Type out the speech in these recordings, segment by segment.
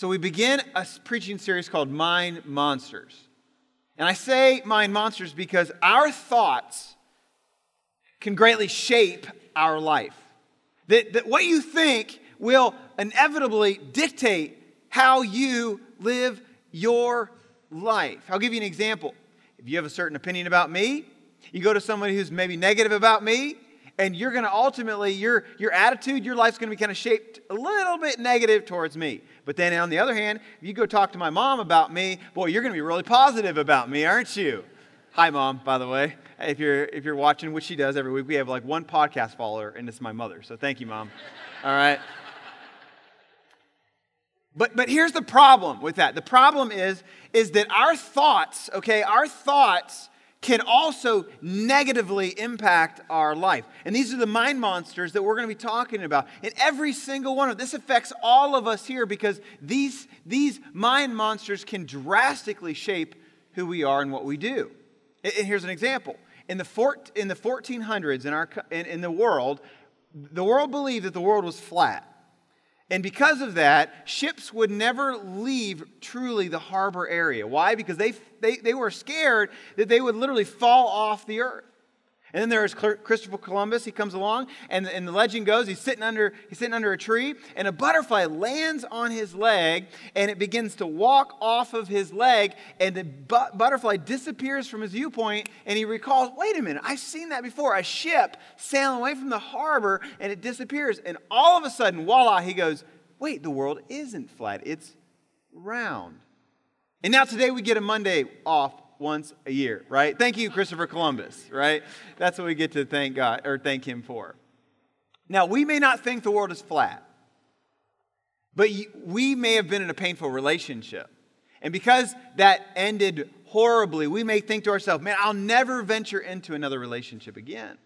So we begin a preaching series called Mind Monsters. And I say mind monsters because our thoughts can greatly shape our life. That, that what you think will inevitably dictate how you live your life. I'll give you an example. If you have a certain opinion about me, you go to somebody who's maybe negative about me, and you're going to ultimately, your, your attitude, your life's going to be kind of shaped a little bit negative towards me. But then on the other hand, if you go talk to my mom about me, boy, you're going to be really positive about me, aren't you? Hi, mom, by the way. If you're, if you're watching, which she does every week, we have like one podcast follower, and it's my mother. So thank you, mom. All right. But, but here's the problem with that. The problem is, is that our thoughts, okay, our thoughts can also negatively impact our life. And these are the mind monsters that we're going to be talking about. And every single one of this affects all of us here because these, these mind monsters can drastically shape who we are and what we do. And here's an example. In the, four, in the 1400s in, our, in, in the world, the world believed that the world was flat. And because of that, ships would never leave truly the harbor area. Why? Because they, they, they were scared that they would literally fall off the earth. And then there's Christopher Columbus. He comes along, and, and the legend goes he's sitting, under, he's sitting under a tree, and a butterfly lands on his leg, and it begins to walk off of his leg, and the bu- butterfly disappears from his viewpoint, and he recalls, wait a minute, I've seen that before. A ship sailing away from the harbor, and it disappears. And all of a sudden, voila, he goes, wait, the world isn't flat, it's round. And now today we get a Monday off once a year, right? Thank you, Christopher Columbus, right? That's what we get to thank God or thank Him for. Now, we may not think the world is flat, but we may have been in a painful relationship. And because that ended horribly, we may think to ourselves, man, I'll never venture into another relationship again.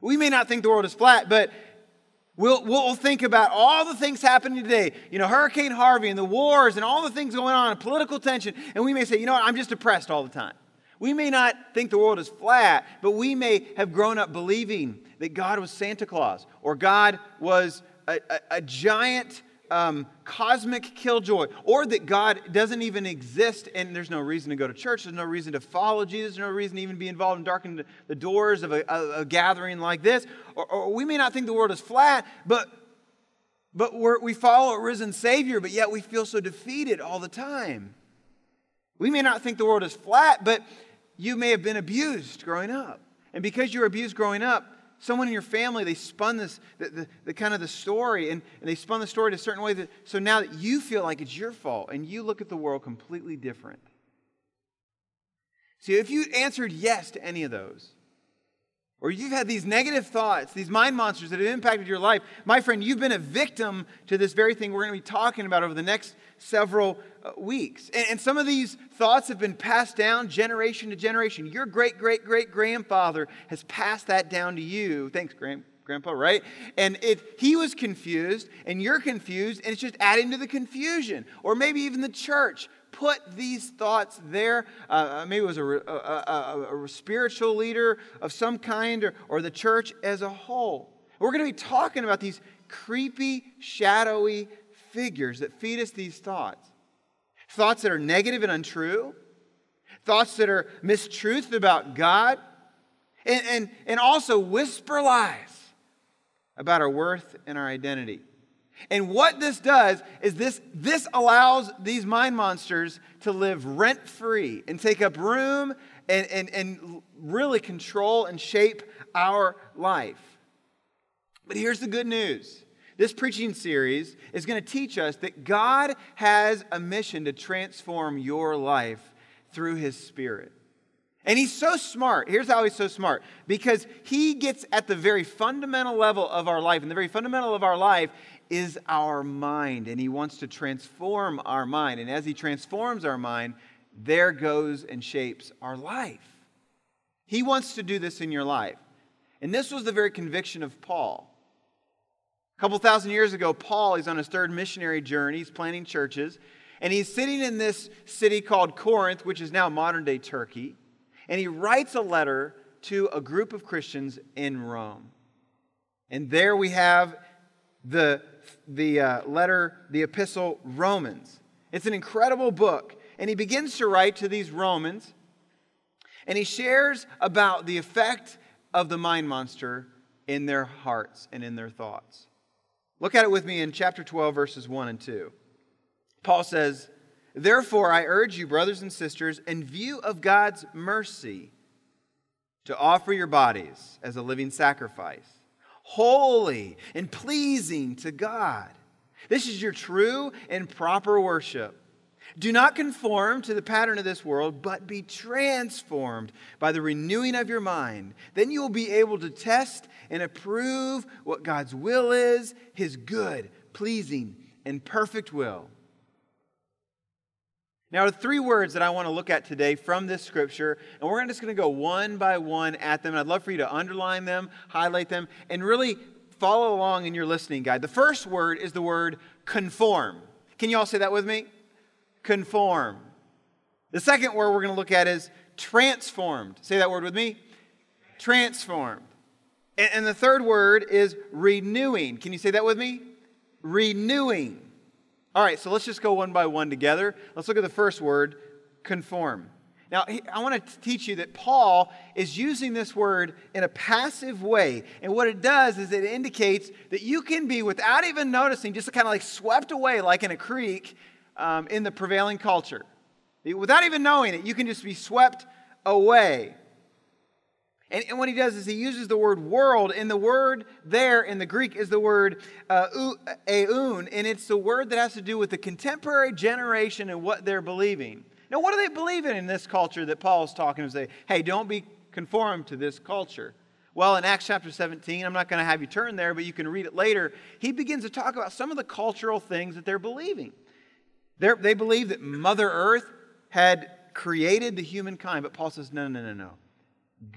We may not think the world is flat, but We'll, we'll think about all the things happening today, you know, Hurricane Harvey and the wars and all the things going on, and political tension, and we may say, you know what, I'm just depressed all the time. We may not think the world is flat, but we may have grown up believing that God was Santa Claus or God was a, a, a giant um, cosmic killjoy, or that God doesn't even exist and there's no reason to go to church, there's no reason to follow Jesus, there's no reason to even be involved in darkening the doors of a, a, a gathering like this. Or, or, we may not think the world is flat, but, but we follow a risen Savior, but yet we feel so defeated all the time. We may not think the world is flat, but you may have been abused growing up. And because you were abused growing up, someone in your family, they spun this, the, the, the, kind of the story, and, and they spun the story to a certain way that, so now that you feel like it's your fault and you look at the world completely different. See, if you answered yes to any of those, or you've had these negative thoughts, these mind monsters that have impacted your life, my friend, you've been a victim to this very thing we're going to be talking about over the next several uh, weeks. And, some of these thoughts have been passed down generation to generation. Your great, great, great grandfather has passed that down to you. Thanks, Grandpa grandpa, right? And if he was confused, and you're confused, and it's just adding to the confusion. Or maybe even the church put these thoughts there. Uh, uh maybe it was a, a, a, a, spiritual leader of some kind, or, or the church as a whole. We're going to be talking about these creepy, shadowy figures that feed us these thoughts. Thoughts that are negative and untrue, thoughts that are mistruth about God, and, and, and also whisper lies about our worth and our identity. And what this does is this, this allows these mind monsters to live rent free and take up room and, and, and really control and shape our life. But here's the good news this preaching series is going to teach us that God has a mission to transform your life through His Spirit. And he's so smart. Here's how he's so smart because he gets at the very fundamental level of our life. And the very fundamental of our life is our mind. And he wants to transform our mind. And as he transforms our mind, there goes and shapes our life. He wants to do this in your life. And this was the very conviction of Paul. A couple thousand years ago, Paul, is on his third missionary journey. He's planting churches. And he's sitting in this city called Corinth, which is now modern day Turkey. And he writes a letter to a group of Christians in Rome. And there we have the the uh, letter, the epistle Romans. It's an incredible book. And he begins to write to these Romans, and he shares about the effect of the mind monster in their hearts and in their thoughts. Look at it with me in chapter 12, verses 1 and 2. Paul says, Therefore, I urge you, brothers and sisters, in view of God's mercy, to offer your bodies as a living sacrifice, holy and pleasing to God. This is your true and proper worship. Do not conform to the pattern of this world, but be transformed by the renewing of your mind. Then you will be able to test and approve what God's will is, his good, pleasing, and perfect will. Now, three words that I want to look at today from this scripture, and we're just going to go one by one at them. I'd love for you to underline them, highlight them, and really follow along in your listening guide. The first word is the word conform. Can you all say that with me? Conform. The second word we're going to look at is transformed. Say that word with me. Transformed. And, the third word is renewing. Can you say that with me? Renewing. All right, so let's just go one by one together. Let's look at the first word conform. Now, I want to teach you that Paul is using this word in a passive way. And what it does is it indicates that you can be, without even noticing, just kind of like swept away, like in a creek, um, in the prevailing culture. Without even knowing it, you can just be swept away. And, and, what he does is he uses the word world, and the word there in the Greek is the word uh, and it's the word that has to do with the contemporary generation and what they're believing. Now, what do they believe in in this culture that Paul is talking to say, hey, don't be conformed to this culture? Well, in Acts chapter 17, I'm not going to have you turn there, but you can read it later. He begins to talk about some of the cultural things that they're believing. They're, they believe that Mother Earth had created the humankind, but Paul says, no, no, no, no.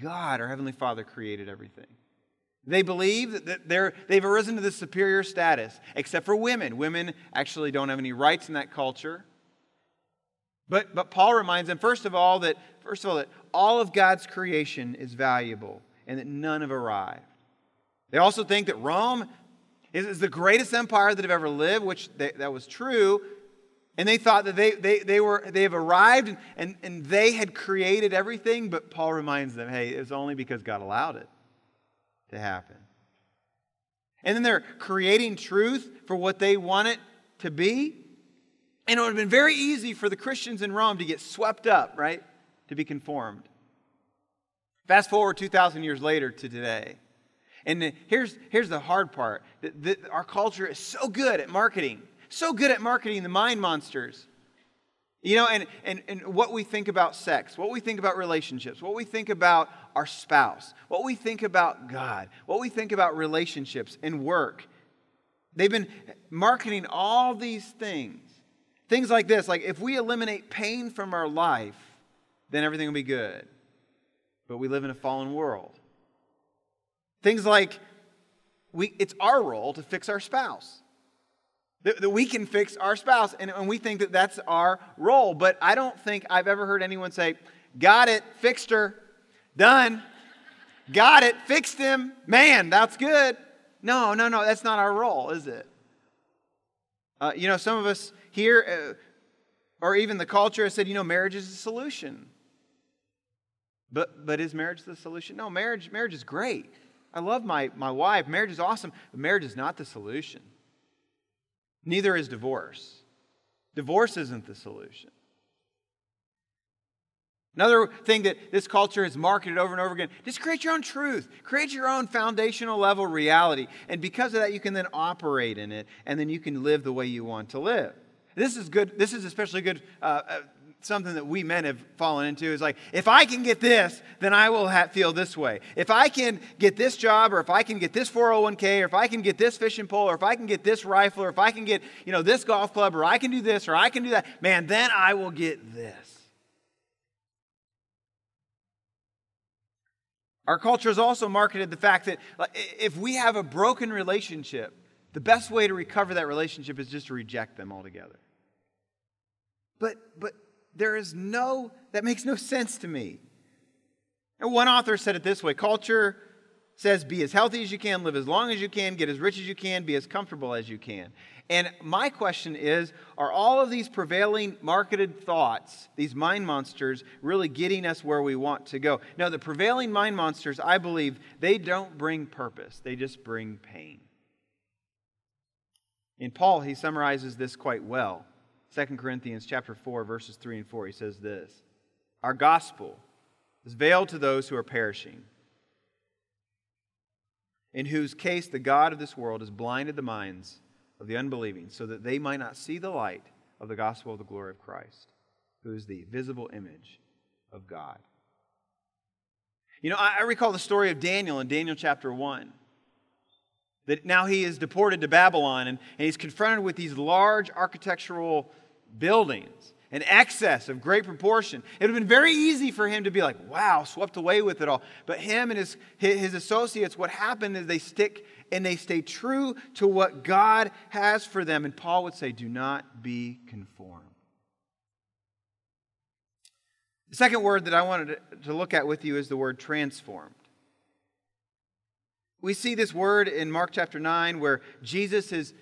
God, our Heavenly Father, created everything. They believe that they're, they've arisen to this superior status, except for women. Women actually don't have any rights in that culture. But, but Paul reminds them, first of all, that first of all, that all of God's creation is valuable and that none have arrived. They also think that Rome is, is the greatest empire that have ever lived, which they, that was true, and they thought that they, they, they, were, they have arrived and, and, and they had created everything, but Paul reminds them hey, it was only because God allowed it to happen. And then they're creating truth for what they want it to be. And it would have been very easy for the Christians in Rome to get swept up, right? To be conformed. Fast forward 2,000 years later to today. And here's, here's the hard part our culture is so good at marketing so good at marketing the mind monsters. You know, and, and, and what we think about sex, what we think about relationships, what we think about our spouse, what we think about God, what we think about relationships and work. They've been marketing all these things. Things like this, like if we eliminate pain from our life, then everything will be good. But we live in a fallen world. Things like we, it's our role to fix our spouse. That, that we can fix our spouse, and, and we think that that's our role. But I don't think I've ever heard anyone say, Got it, fixed her, done. Got it, fixed him. Man, that's good. No, no, no, that's not our role, is it? Uh, you know, some of us here, uh, or even the culture, has said, you know, marriage is the solution. But, but is marriage the solution? No, marriage, marriage is great. I love my, my wife. Marriage is awesome, but marriage is not the solution. Neither is divorce. Divorce isn't the solution. Another thing that this culture has marketed over and over again just create your own truth, create your own foundational level reality. And because of that, you can then operate in it, and then you can live the way you want to live. This is good. This is especially good uh, uh something that we men have fallen into is like, if I can get this, then I will have, feel this way. If I can get this job, or if I can get this 401k, or if I can get this fishing pole, or if I can get this rifle, or if I can get, you know, this golf club, or I can do this, or I can do that, man, then I will get this. Our culture has also marketed the fact that if we have a broken relationship, the best way to recover that relationship is just to reject them altogether. But, but there is no, that makes no sense to me. And one author said it this way culture says be as healthy as you can, live as long as you can, get as rich as you can, be as comfortable as you can. And my question is are all of these prevailing marketed thoughts, these mind monsters, really getting us where we want to go? No, the prevailing mind monsters, I believe, they don't bring purpose, they just bring pain. In Paul, he summarizes this quite well. 2 Corinthians chapter 4 verses 3 and 4 he says this Our gospel is veiled to those who are perishing in whose case the God of this world has blinded the minds of the unbelieving, so that they might not see the light of the gospel of the glory of Christ, who is the visible image of God. You know, I, recall the story of Daniel in Daniel chapter 1. That now he is deported to Babylon and, and he's confronted with these large architectural buildings an excess of great proportion. It would have been very easy for him to be like, wow, swept away with it all. But him and his, his associates, what happened is they stick and they stay true to what God has for them. And Paul would say, do not be conformed. The second word that I wanted to look at with you is the word transformed. We see this word in Mark chapter 9 where Jesus is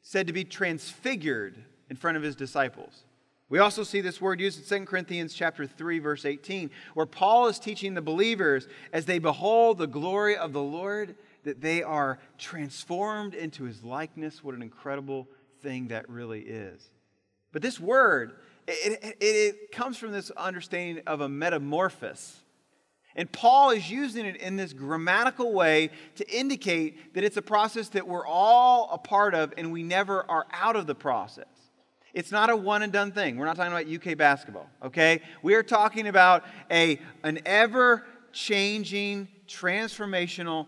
said to be transfigured in front of his disciples. We also see this word used in 2 Corinthians chapter 3 verse 18 where Paul is teaching the believers as they behold the glory of the Lord that they are transformed into his likeness. What an incredible thing that really is. But this word it, it, it comes from this understanding of a metamorphosis. And Paul is using it in this grammatical way to indicate that it's a process that we're all a part of and we never are out of the process. It's not a one and done thing. We're not talking about UK basketball, okay? We are talking about a, an ever changing, transformational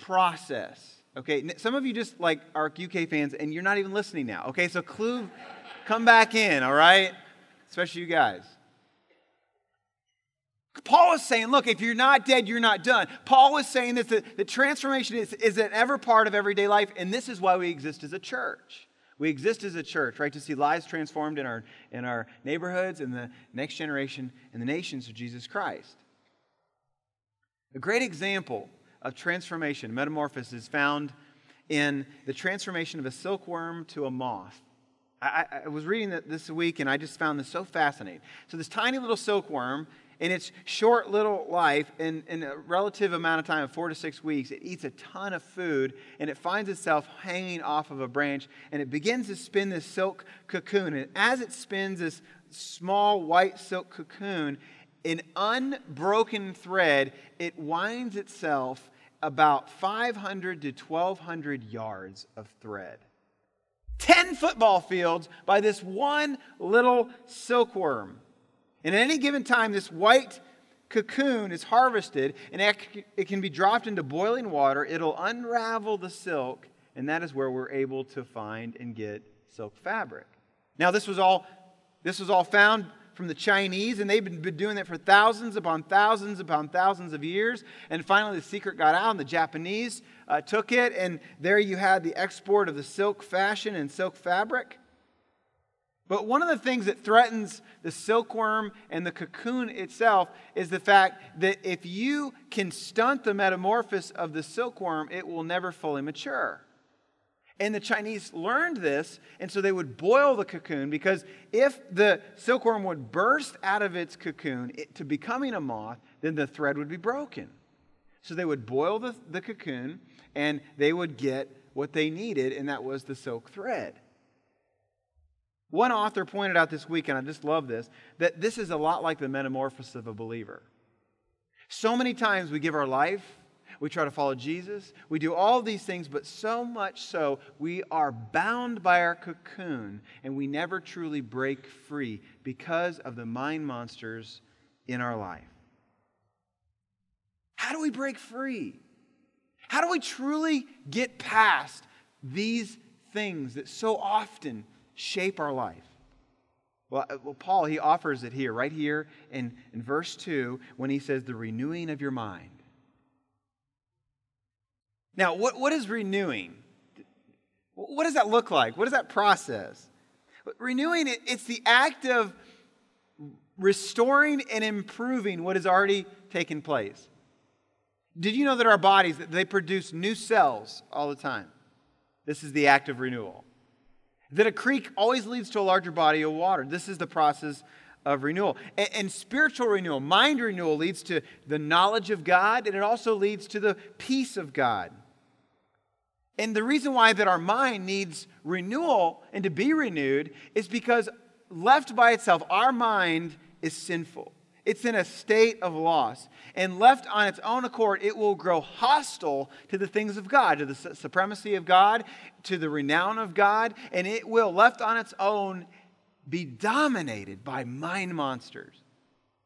process. Okay, some of you just like are UK fans and you're not even listening now. Okay, so clue, come back in, all right? Especially you guys. Paul is saying, look, if you're not dead, you're not done. Paul is saying that the, the transformation is, is an ever part of everyday life, and this is why we exist as a church. We exist as a church, right, to see lives transformed in our, in our neighborhoods and the next generation and the nations of Jesus Christ. A great example of transformation, metamorphosis, is found in the transformation of a silkworm to a moth. I, I was reading that this week and I just found this so fascinating. So, this tiny little silkworm in its short little life, in, in a relative amount of time of four to six weeks, it eats a ton of food and it finds itself hanging off of a branch and it begins to spin this silk cocoon. And as it spins this small white silk cocoon, in unbroken thread, it winds itself about 500 to 1,200 yards of thread. 10 football fields by this one little silkworm. And at any given time, this white cocoon is harvested and it can be dropped into boiling water. It'll unravel the silk, and that is where we're able to find and get silk fabric. Now, this was all, this was all found from the Chinese, and they've been doing it for thousands upon thousands upon thousands of years. And finally, the secret got out, and the Japanese uh, took it, and there you had the export of the silk fashion and silk fabric. But one of the things that threatens the silkworm and the cocoon itself is the fact that if you can stunt the metamorphosis of the silkworm, it will never fully mature. And the Chinese learned this, and so they would boil the cocoon because if the silkworm would burst out of its cocoon to becoming a moth, then the thread would be broken. So they would boil the, the cocoon and they would get what they needed, and that was the silk thread. One author pointed out this week, and I just love this, that this is a lot like the metamorphosis of a believer. So many times we give our life, we try to follow Jesus, we do all these things, but so much so we are bound by our cocoon and we never truly break free because of the mind monsters in our life. How do we break free? How do we truly get past these things that so often shape our life? Well, uh, well, Paul, he offers it here, right here in, in verse 2, when he says, the renewing of your mind. Now, what, what is renewing? What does that look like? What is that process? Renewing, it, it's the act of restoring and improving what has already taken place. Did you know that our bodies they produce new cells all the time? This is the act of renewal. That a creek always leads to a larger body of water. This is the process of renewal. And, and, spiritual renewal, mind renewal, leads to the knowledge of God, and it also leads to the peace of God. And the reason why that our mind needs renewal and to be renewed is because left by itself, our mind is sinful. It's in a state of loss. And left on its own accord, it will grow hostile to the things of God, to the supremacy of God, to the renown of God. And it will, left on its own, be dominated by mind monsters.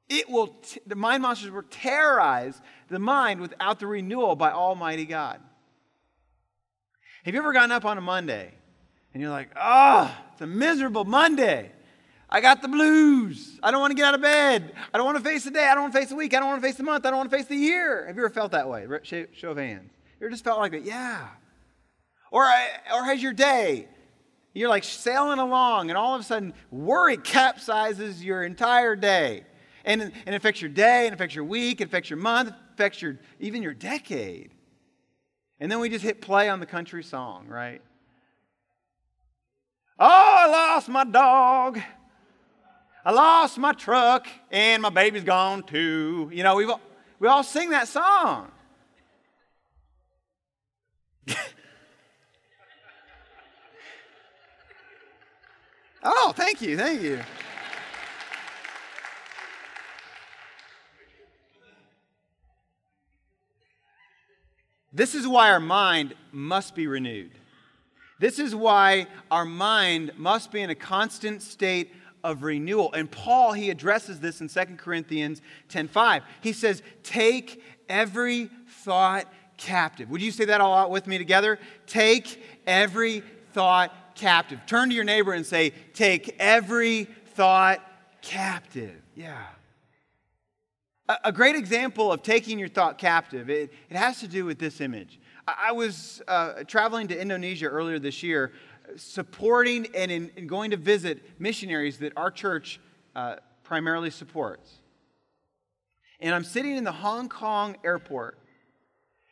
It will, t- the mind monsters will terrorize the mind without the renewal by Almighty God. Have you ever gotten up on a Monday and you're like, oh, it's a miserable Monday? I got the blues. I don't want to get out of bed. I don't want to face the day. I don't want to face the week. I don't want to face the month. I don't want to face the year. Have you ever felt that way? Show of hands. You ever just felt like that? Yeah. Or, uh, or has your day, you're like sailing along, and all of a sudden, worry capsizes your entire day. And, and it affects your day, and affects your week, it affects your month, it affects your, even your decade. And then we just hit play on the country song, right? Oh, I lost my dog. I lost my truck and my baby's gone too. You know, we we all sing that song. oh, thank you, thank you. This is why our mind must be renewed. This is why our mind must be in a constant state of renewal. And Paul, he addresses this in 2 Corinthians 10:5. He says, "Take every thought captive." Would you say that all out with me together? Take every thought captive. Turn to your neighbor and say, "Take every thought captive." Yeah. A great example of taking your thought captive, it, it has to do with this image. I was uh, traveling to Indonesia earlier this year supporting and in, in going to visit missionaries that our church uh, primarily supports. And I'm sitting in the Hong Kong airport.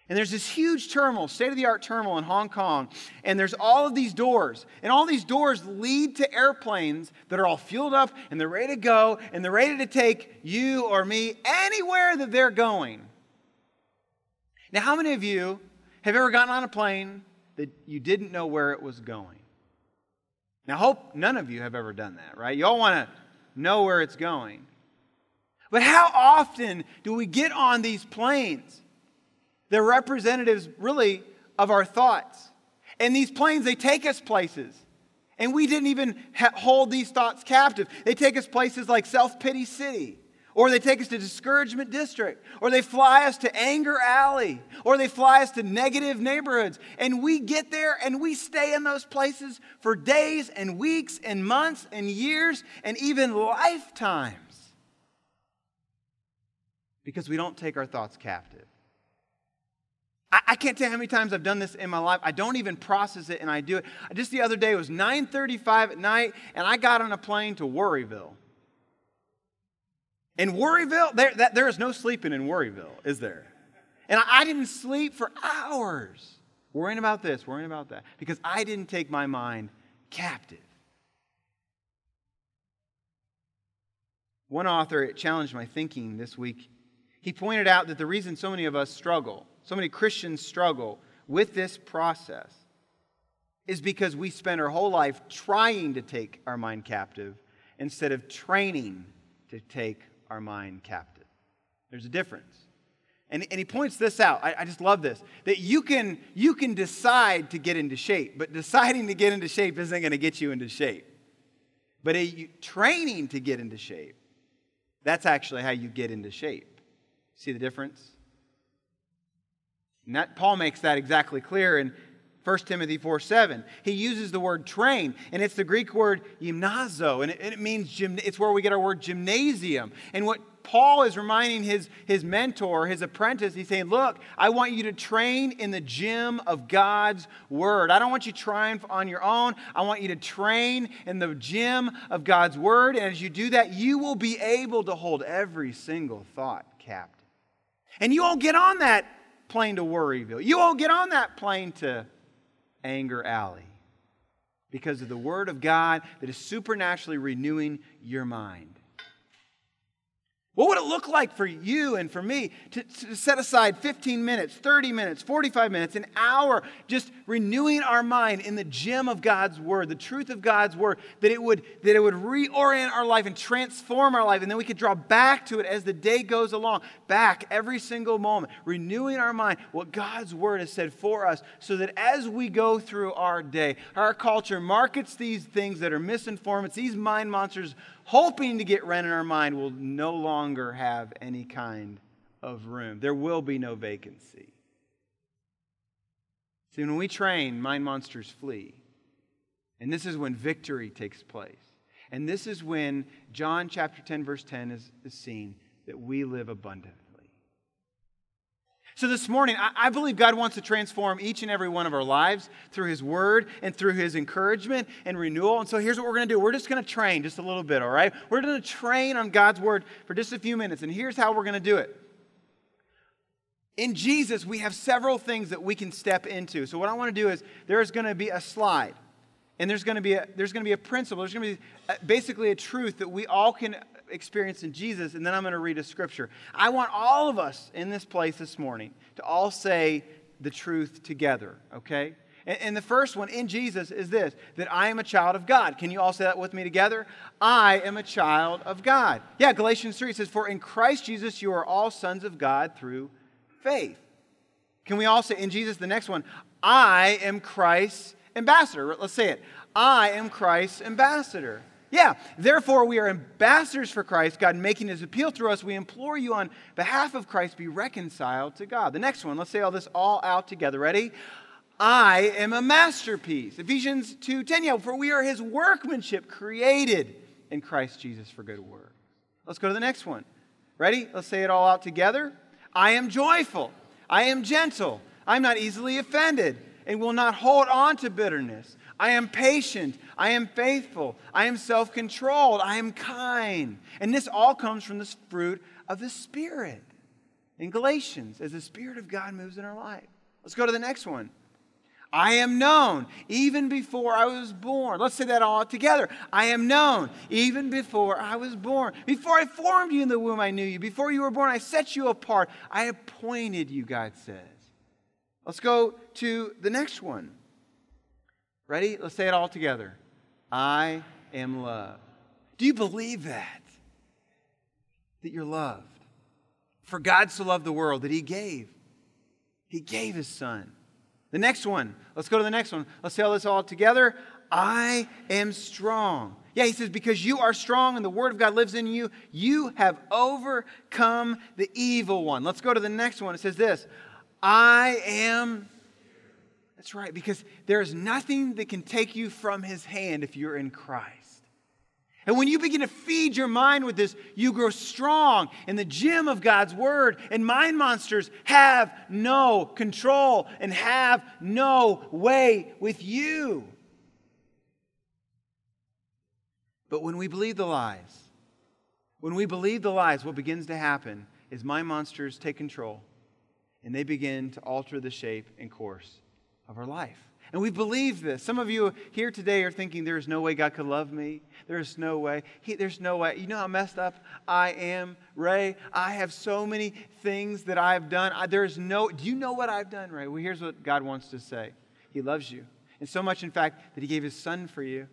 And there's this huge terminal, state of the art terminal in Hong Kong. And there's all of these doors. And all these doors lead to airplanes that are all fueled up and they're ready to go and they're ready to take you or me anywhere that they're going. Now, how many of you have ever gotten on a plane that you didn't know where it was going? Now, hope none of you have ever done that, right? You all want to know where it's going. But how often do we get on these planes? They're representatives, really, of our thoughts. And these planes, they take us places. And we didn't even hold these thoughts captive. They take us places like Self Pity City or they take us to discouragement district, or they fly us to anger alley, or they fly us to negative neighborhoods. And we get there and we stay in those places for days and weeks and months and years and even lifetimes because we don't take our thoughts captive. I, can't tell you how many times I've done this in my life. I don't even process it and I do it. Just the other day, it was 9:35 at night, and I got on a plane to Worryville. In Worryville, there, that, there is no sleeping in Worryville, is there? And I, I didn't sleep for hours worrying about this, worrying about that, because I didn't take my mind captive. One author it challenged my thinking this week. He pointed out that the reason so many of us struggle, so many Christians struggle with this process, is because we spend our whole life trying to take our mind captive instead of training to take our mind captive. There's a difference. And, and he points this out. I, I, just love this. That you can, you can decide to get into shape, but deciding to get into shape isn't going to get you into shape. But a, training to get into shape, that's actually how you get into shape. See the difference? And that, Paul makes that exactly clear in 1 Timothy 4 7. He uses the word train, and it's the Greek word gymnazo, and it, it means gym, it's where we get our word gymnasium. And what Paul is reminding his, his mentor, his apprentice, he's saying, Look, I want you to train in the gym of God's word. I don't want you trying on your own. I want you to train in the gym of God's word. And as you do that, you will be able to hold every single thought captive. And you won't get on that plane to Worryville. You won't get on that plane to Anger Alley because of the Word of God that is supernaturally renewing your mind. What would it look like for you and for me to, to, set aside 15 minutes, 30 minutes, 45 minutes, an hour, just renewing our mind in the gem of God's Word, the truth of God's Word, that it would, that it would reorient our life and transform our life, and then we could draw back to it as the day goes along, back every single moment, renewing our mind, what God's Word has said for us, so that as we go through our day, our culture markets these things that are misinformed, it's these mind monsters hoping to get rent in our mind will no longer have any kind of room. There will be no vacancy. See, when we train, mind monsters flee. And this is when victory takes place. And this is when John chapter 10, verse 10 is, is seen that we live abundantly. So, this morning, I believe God wants to transform each and every one of our lives through His Word and through His encouragement and renewal. And so, here's what we're going to do we're just going to train just a little bit, all right? We're going to train on God's Word for just a few minutes. And here's how we're going to do it. In Jesus, we have several things that we can step into. So, what I want to do is there's going to be a slide. And there's going to be a, there's going to be a principle. There's going to be a, basically a truth that we all can experience in Jesus, and then I'm going to read a scripture. I want all of us in this place this morning to all say the truth together, okay? And, and the first one in Jesus is this that I am a child of God. Can you all say that with me together? I am a child of God. Yeah, Galatians 3 says, For in Christ Jesus you are all sons of God through faith. Can we all say in Jesus, the next one, I am Christ's ambassador? Let's say it. I am Christ's ambassador. Yeah, therefore we are ambassadors for Christ, God making his appeal through us. We implore you on behalf of Christ, be reconciled to God. The next one, let's say all this all out together. Ready? I am a masterpiece. Ephesians 2:10. Yeah, for we are his workmanship created in Christ Jesus for good work. Let's go to the next one. Ready? Let's say it all out together. I am joyful. I am gentle. I'm not easily offended and will not hold on to bitterness. I am patient. I am faithful. I am self controlled. I am kind. And this all comes from the fruit of the Spirit in Galatians as the Spirit of God moves in our life. Let's go to the next one. I am known even before I was born. Let's say that all together. I am known even before I was born. Before I formed you in the womb, I knew you. Before you were born, I set you apart. I appointed you, God says. Let's go to the next one. Ready? Let's say it all together. I am loved. Do you believe that? That you're loved. For God so loved the world that He gave. He gave His Son. The next one. Let's go to the next one. Let's say all this all together. I am strong. Yeah, he says, because you are strong and the word of God lives in you, you have overcome the evil one. Let's go to the next one. It says this I am that's right, because there is nothing that can take you from his hand if you're in Christ. And when you begin to feed your mind with this, you grow strong in the gym of God's word. And mind monsters have no control and have no way with you. But when we believe the lies, when we believe the lies, what begins to happen is mind monsters take control and they begin to alter the shape and course of our life. And we believe this. Some of you here today are thinking, there's no way God could love me. There's no way. He, there's no way. You know how messed up I am, Ray? I have so many things that I've done. I, there's no, do you know what I've done, Ray? Well, here's what God wants to say He loves you. And so much, in fact, that He gave His Son for you,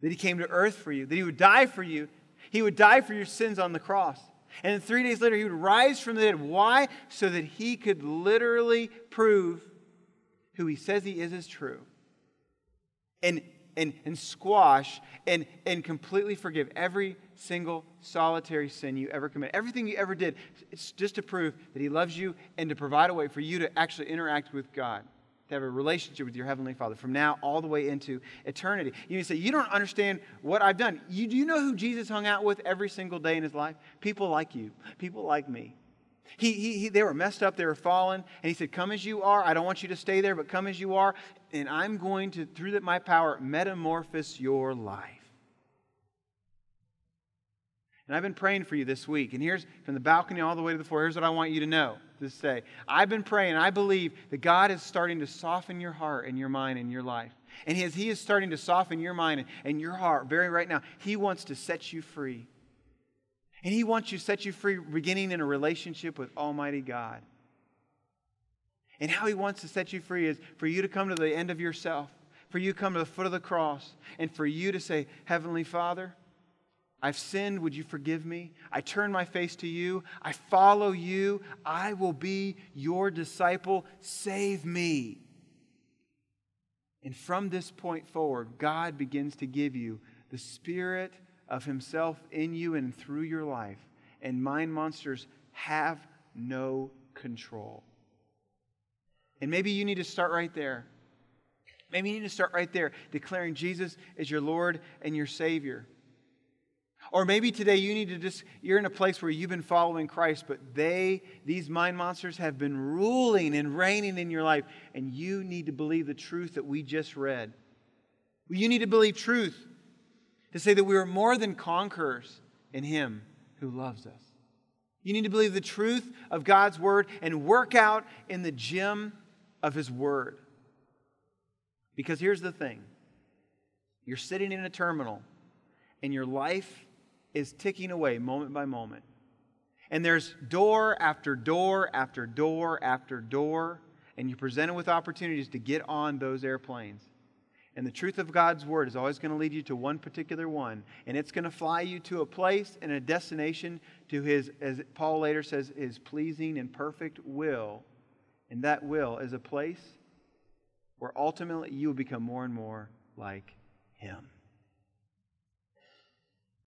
that He came to earth for you, that He would die for you. He would die for your sins on the cross. And then three days later, He would rise from the dead. Why? So that He could literally prove who he says he is is true and, and, and squash and, and completely forgive every single solitary sin you ever commit. Everything you ever did, it's just to prove that he loves you and to provide a way for you to actually interact with God. To have a relationship with your Heavenly Father from now all the way into eternity. You say, You don't understand what I've done. You, do you know who Jesus hung out with every single day in his life? People like you, people like me. He, he, he, they were messed up, they were fallen, and he said, Come as you are. I don't want you to stay there, but come as you are, and I'm going to, through my power, metamorphose your life. And I've been praying for you this week, and here's from the balcony all the way to the floor, here's what I want you to know to say. I've been praying. I believe that God is starting to soften your heart and your mind and your life. And as He is starting to soften your mind and your heart very right now, He wants to set you free. And He wants you to set you free, beginning in a relationship with Almighty God. And how He wants to set you free is for you to come to the end of yourself, for you to come to the foot of the cross, and for you to say, Heavenly Father, I've sinned. Would you forgive me? I turn my face to you. I follow you. I will be your disciple. Save me. And from this point forward, God begins to give you the Spirit of Himself in you and through your life. And mind monsters have no control. And maybe you need to start right there. Maybe you need to start right there, declaring Jesus as your Lord and your Savior. Or maybe today you need to just, you're in a place where you've been following Christ, but they, these mind monsters, have been ruling and reigning in your life, and you need to believe the truth that we just read. You need to believe truth to say that we are more than conquerors in Him who loves us. You need to believe the truth of God's Word and work out in the gym of His Word. Because here's the thing you're sitting in a terminal, and your life is ticking away moment by moment. And there's door after door after door after door, and you're presented with opportunities to get on those airplanes. And the truth of God's word is always going to lead you to one particular one, and it's going to fly you to a place and a destination to his, as Paul later says, his pleasing and perfect will. And that will is a place where ultimately you will become more and more like him.